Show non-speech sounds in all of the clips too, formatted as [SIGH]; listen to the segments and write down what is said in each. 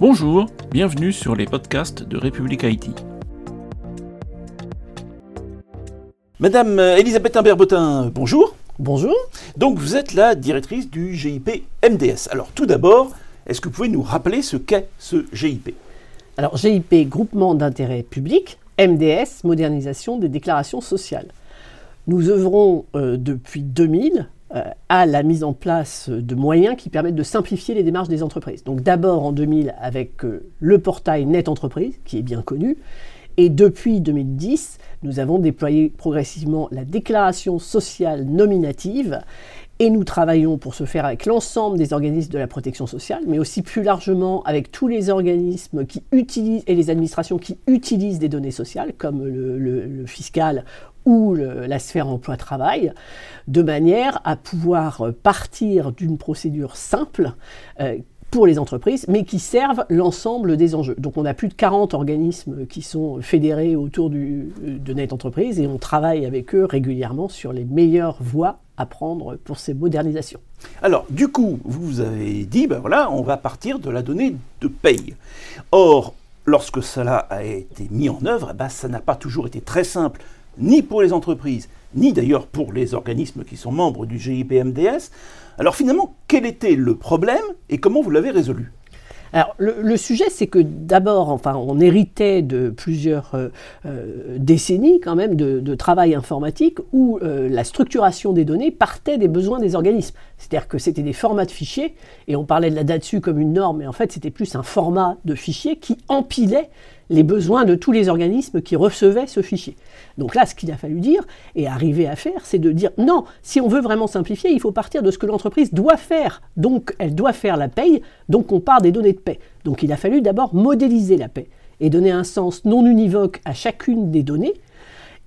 Bonjour, bienvenue sur les podcasts de République Haïti. Madame euh, Elisabeth Imbert-Botin, bonjour. Bonjour. Donc vous êtes la directrice du GIP MDS. Alors tout d'abord, est-ce que vous pouvez nous rappeler ce qu'est ce GIP Alors GIP, groupement d'intérêt public, MDS, modernisation des déclarations sociales. Nous œuvrons euh, depuis 2000 euh, à la mise en place de moyens qui permettent de simplifier les démarches des entreprises. Donc d'abord en 2000 avec euh, le portail Net Entreprise, qui est bien connu, et depuis 2010, nous avons déployé progressivement la déclaration sociale nominative et nous travaillons pour ce faire avec l'ensemble des organismes de la protection sociale, mais aussi plus largement avec tous les organismes qui utilisent et les administrations qui utilisent des données sociales, comme le, fiscal ou la sphère emploi-travail, de manière à pouvoir partir d'une procédure simple euh, pour les entreprises, mais qui servent l'ensemble des enjeux. Donc on a plus de 40 organismes qui sont fédérés autour de Net Entreprise et on travaille avec eux régulièrement sur les meilleures voies à prendre pour ces modernisations. Alors du coup, vous avez dit, ben voilà, on va partir de la donnée de paye. Or, lorsque cela a été mis en œuvre, ben, ça n'a pas toujours été très simple, ni pour les entreprises, ni d'ailleurs pour les organismes qui sont membres du GIPMDS. Alors finalement, quel était le problème et comment vous l'avez résolu? Alors, le, sujet, c'est que d'abord, enfin, on héritait de plusieurs euh, euh, décennies quand même de, travail informatique où euh, la structuration des données partait des besoins des organismes. C'est-à-dire que c'était des formats de fichiers, et on parlait de la DATSU comme une norme, mais en fait, c'était plus un format de fichier qui empilait les besoins de tous les organismes qui recevaient ce fichier. Donc là, ce qu'il a fallu dire et arriver à faire, c'est de dire non, si on veut vraiment simplifier, il faut partir de ce que l'entreprise doit faire. Donc elle doit faire la paye, donc on part des données de paie. Donc il a fallu d'abord modéliser la paie et donner un sens non univoque à chacune des données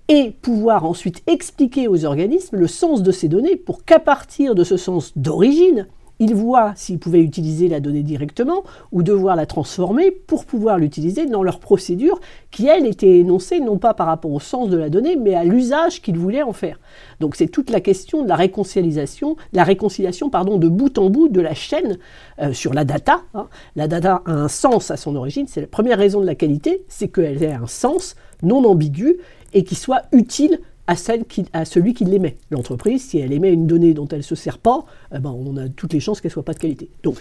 et pouvoir ensuite expliquer aux organismes le sens de ces données pour qu'à partir de ce sens d'origine, ils voient s'ils pouvaient utiliser la donnée directement ou devoir la transformer pour pouvoir l'utiliser dans leur procédure qui, elle, était énoncée non pas par rapport au sens de la donnée, mais à l'usage qu'ils voulaient en faire. Donc c'est toute la question de la réconciliation, de bout en bout de la chaîne euh, sur la data. Hein. La data a un sens à son origine, c'est la première raison de la qualité, c'est qu'elle ait un sens non ambigu et qui soit utile à, celle qui, à celui qui l'émet. L'entreprise, si elle émet une donnée dont elle ne se sert pas, eh ben, on a toutes les chances qu'elle ne soit pas de qualité. Donc,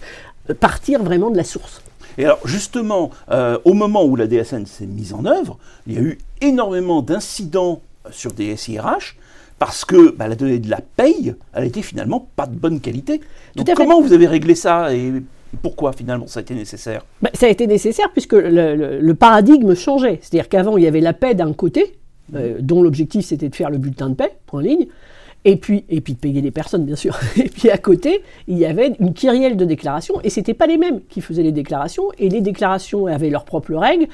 euh, partir vraiment de la source. Et alors, justement, euh, au moment où la DSN s'est mise en œuvre, il y a eu énormément d'incidents sur des SIRH parce que bah, la donnée de la paye, elle était finalement pas de bonne qualité. Donc, comment vous avez réglé ça et pourquoi finalement ça a été nécessaire? Bah, Ça a été nécessaire puisque le paradigme changeait. C'est-à-dire qu'avant, il y avait la paie d'un côté, euh, dont l'objectif c'était de faire le bulletin de paix, en ligne, et puis, et puis de payer les personnes, bien sûr. [LAUGHS] Et puis à côté, il y avait une kyrielle de déclarations, et ce n'étaient pas les mêmes qui faisaient les déclarations, et les déclarations avaient leurs propres règles.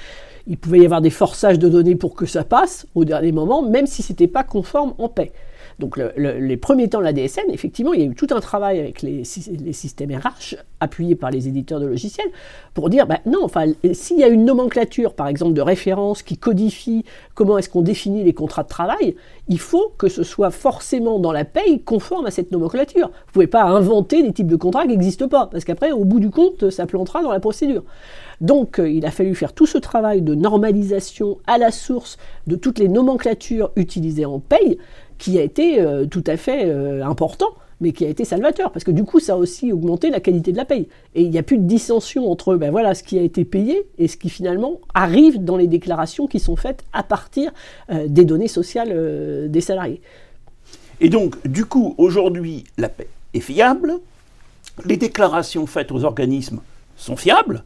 Il pouvait y avoir des forçages de données pour que ça passe au dernier moment, même si ce n'était pas conforme en paix. Donc les premiers temps de la DSN, effectivement, il y a eu tout un travail avec les, systèmes RH appuyés par les éditeurs de logiciels pour dire, bah, non, s'il y a une nomenclature, par exemple, de référence qui codifie comment est-ce qu'on définit les contrats de travail, il faut que ce soit forcément dans la paye conforme à cette nomenclature. Vous ne pouvez pas inventer des types de contrats qui n'existent pas, parce qu'après, au bout du compte, ça plantera dans la procédure. Donc, euh, il a fallu faire tout ce travail de normalisation à la source de toutes les nomenclatures utilisées en paye, qui a été euh, tout à fait euh, important, mais qui a été salvateur, parce que du coup, ça a aussi augmenté la qualité de la paye. Et il n'y a plus de dissension entre ben voilà, ce qui a été payé et ce qui finalement arrive dans les déclarations qui sont faites à partir euh, des données sociales des salariés. Et donc, du coup, aujourd'hui, la paie est fiable, les déclarations faites aux organismes sont fiables,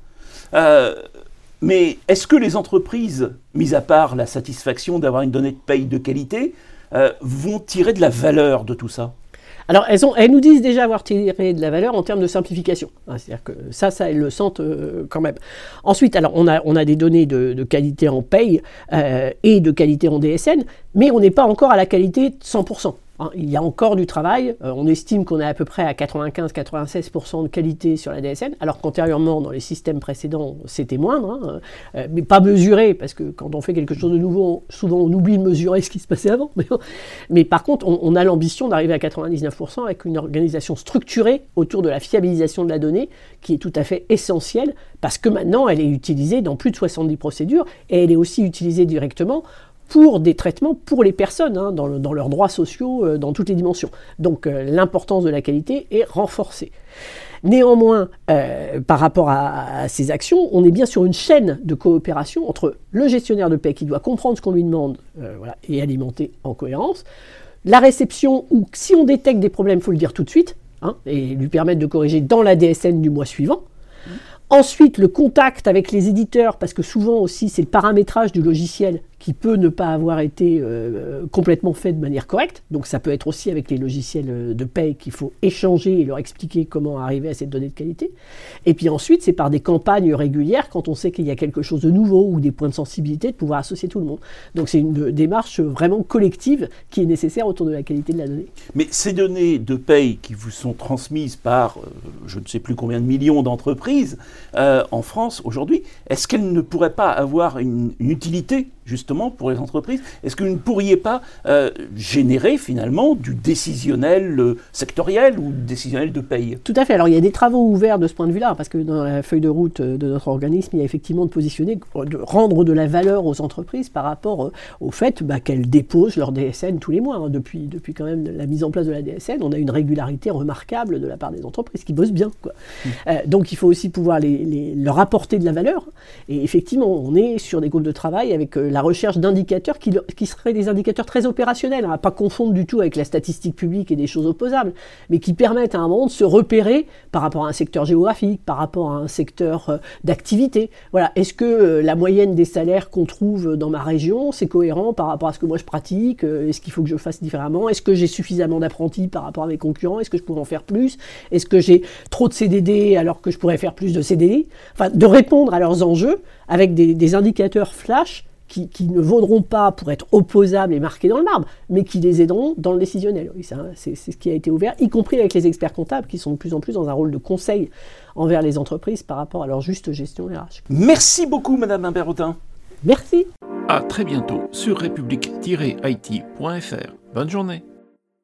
mais est-ce que les entreprises, mis à part la satisfaction d'avoir une donnée de paye de qualité, euh, vont tirer de la valeur de tout ça alors, elles, ont, elles, nous disent déjà avoir tiré de la valeur en termes de simplification. Hein, c'est-à-dire que ça, ça, elles le sentent euh, quand même. Ensuite, alors, on a, on a des données de, qualité en paye euh, et de qualité en DSN, mais on n'est pas encore à la qualité 100%. Hein, il y a encore du travail. Euh, on estime qu'on est à peu près à 95-96% de qualité sur la DSN, alors qu'antérieurement, dans les systèmes précédents, c'était moindre, hein, euh, mais pas mesuré, parce que quand on fait quelque chose de nouveau, souvent on oublie de mesurer [LAUGHS] ce qui se passait avant. Mais, [LAUGHS] par contre, on, a l'ambition d'arriver à 99% avec une organisation structurée autour de la fiabilisation de la donnée, qui est tout à fait essentielle, parce que maintenant, elle est utilisée dans plus de 70 procédures, et elle est aussi utilisée directement pour des traitements pour les personnes, hein, dans, leurs droits sociaux, euh, dans toutes les dimensions. Donc euh, l'importance de la qualité est renforcée. Néanmoins, euh, par rapport à, ces actions, on est bien sur une chaîne de coopération entre le gestionnaire de paix qui doit comprendre ce qu'on lui demande et alimenter en cohérence, la réception où si on détecte des problèmes, il faut le dire tout de suite, hein, et lui permettre de corriger dans la DSN du mois suivant. Ensuite, le contact avec les éditeurs, parce que souvent aussi c'est le paramétrage du logiciel qui peut ne pas avoir été euh, complètement fait de manière correcte. Donc ça peut être aussi avec les logiciels euh, de paye qu'il faut échanger et leur expliquer comment arriver à cette donnée de qualité. Et puis ensuite, c'est par des campagnes régulières, quand on sait qu'il y a quelque chose de nouveau ou des points de sensibilité, de pouvoir associer tout le monde. Donc c'est une démarche vraiment collective qui est nécessaire autour de la qualité de la donnée. Mais ces données de paye qui vous sont transmises par euh, je ne sais plus combien de millions d'entreprises en France aujourd'hui, est-ce qu'elles ne pourraient pas avoir une utilité justement pour les entreprises Est-ce que vous ne pourriez pas euh, générer finalement du décisionnel euh, sectoriel ou décisionnel de paye? Tout à fait. Alors il y a des travaux ouverts de ce point de vue-là, parce que dans la feuille de route de notre organisme, il y a effectivement de positionner, de rendre de la valeur aux entreprises par rapport euh, au fait bah, qu'elles déposent leur DSN tous les mois. Hein. Depuis, depuis quand même la mise en place de la DSN, on a une régularité remarquable de la part des entreprises qui bossent bien. Quoi. Mmh. donc il faut aussi pouvoir les, leur apporter de la valeur. Et effectivement, on est sur des groupes de travail avec la la recherche d'indicateurs qui, seraient des indicateurs très opérationnels, à ne pas confondre du tout avec la statistique publique et des choses opposables, mais qui permettent à un moment de se repérer par rapport à un secteur géographique, par rapport à un secteur euh, d'activité. Voilà, est-ce que euh, la moyenne des salaires qu'on trouve dans ma région, c'est cohérent par rapport à ce que moi je pratique euh, Est-ce qu'il faut que je fasse différemment? Est-ce que j'ai suffisamment d'apprentis par rapport à mes concurrents? Est-ce que je pourrais en faire plus? Est-ce que j'ai trop de CDD alors que je pourrais faire plus de CDD Enfin, de répondre à leurs enjeux avec des indicateurs flash qui, ne vaudront pas pour être opposables et marqués dans le marbre, mais qui les aideront dans le décisionnel. Oui, c'est ce qui a été ouvert, y compris avec les experts comptables qui sont de plus en plus dans un rôle de conseil envers les entreprises par rapport à leur juste gestion RH. Merci beaucoup, Madame Imberotin. Merci. À très bientôt sur république-it.fr. Bonne journée.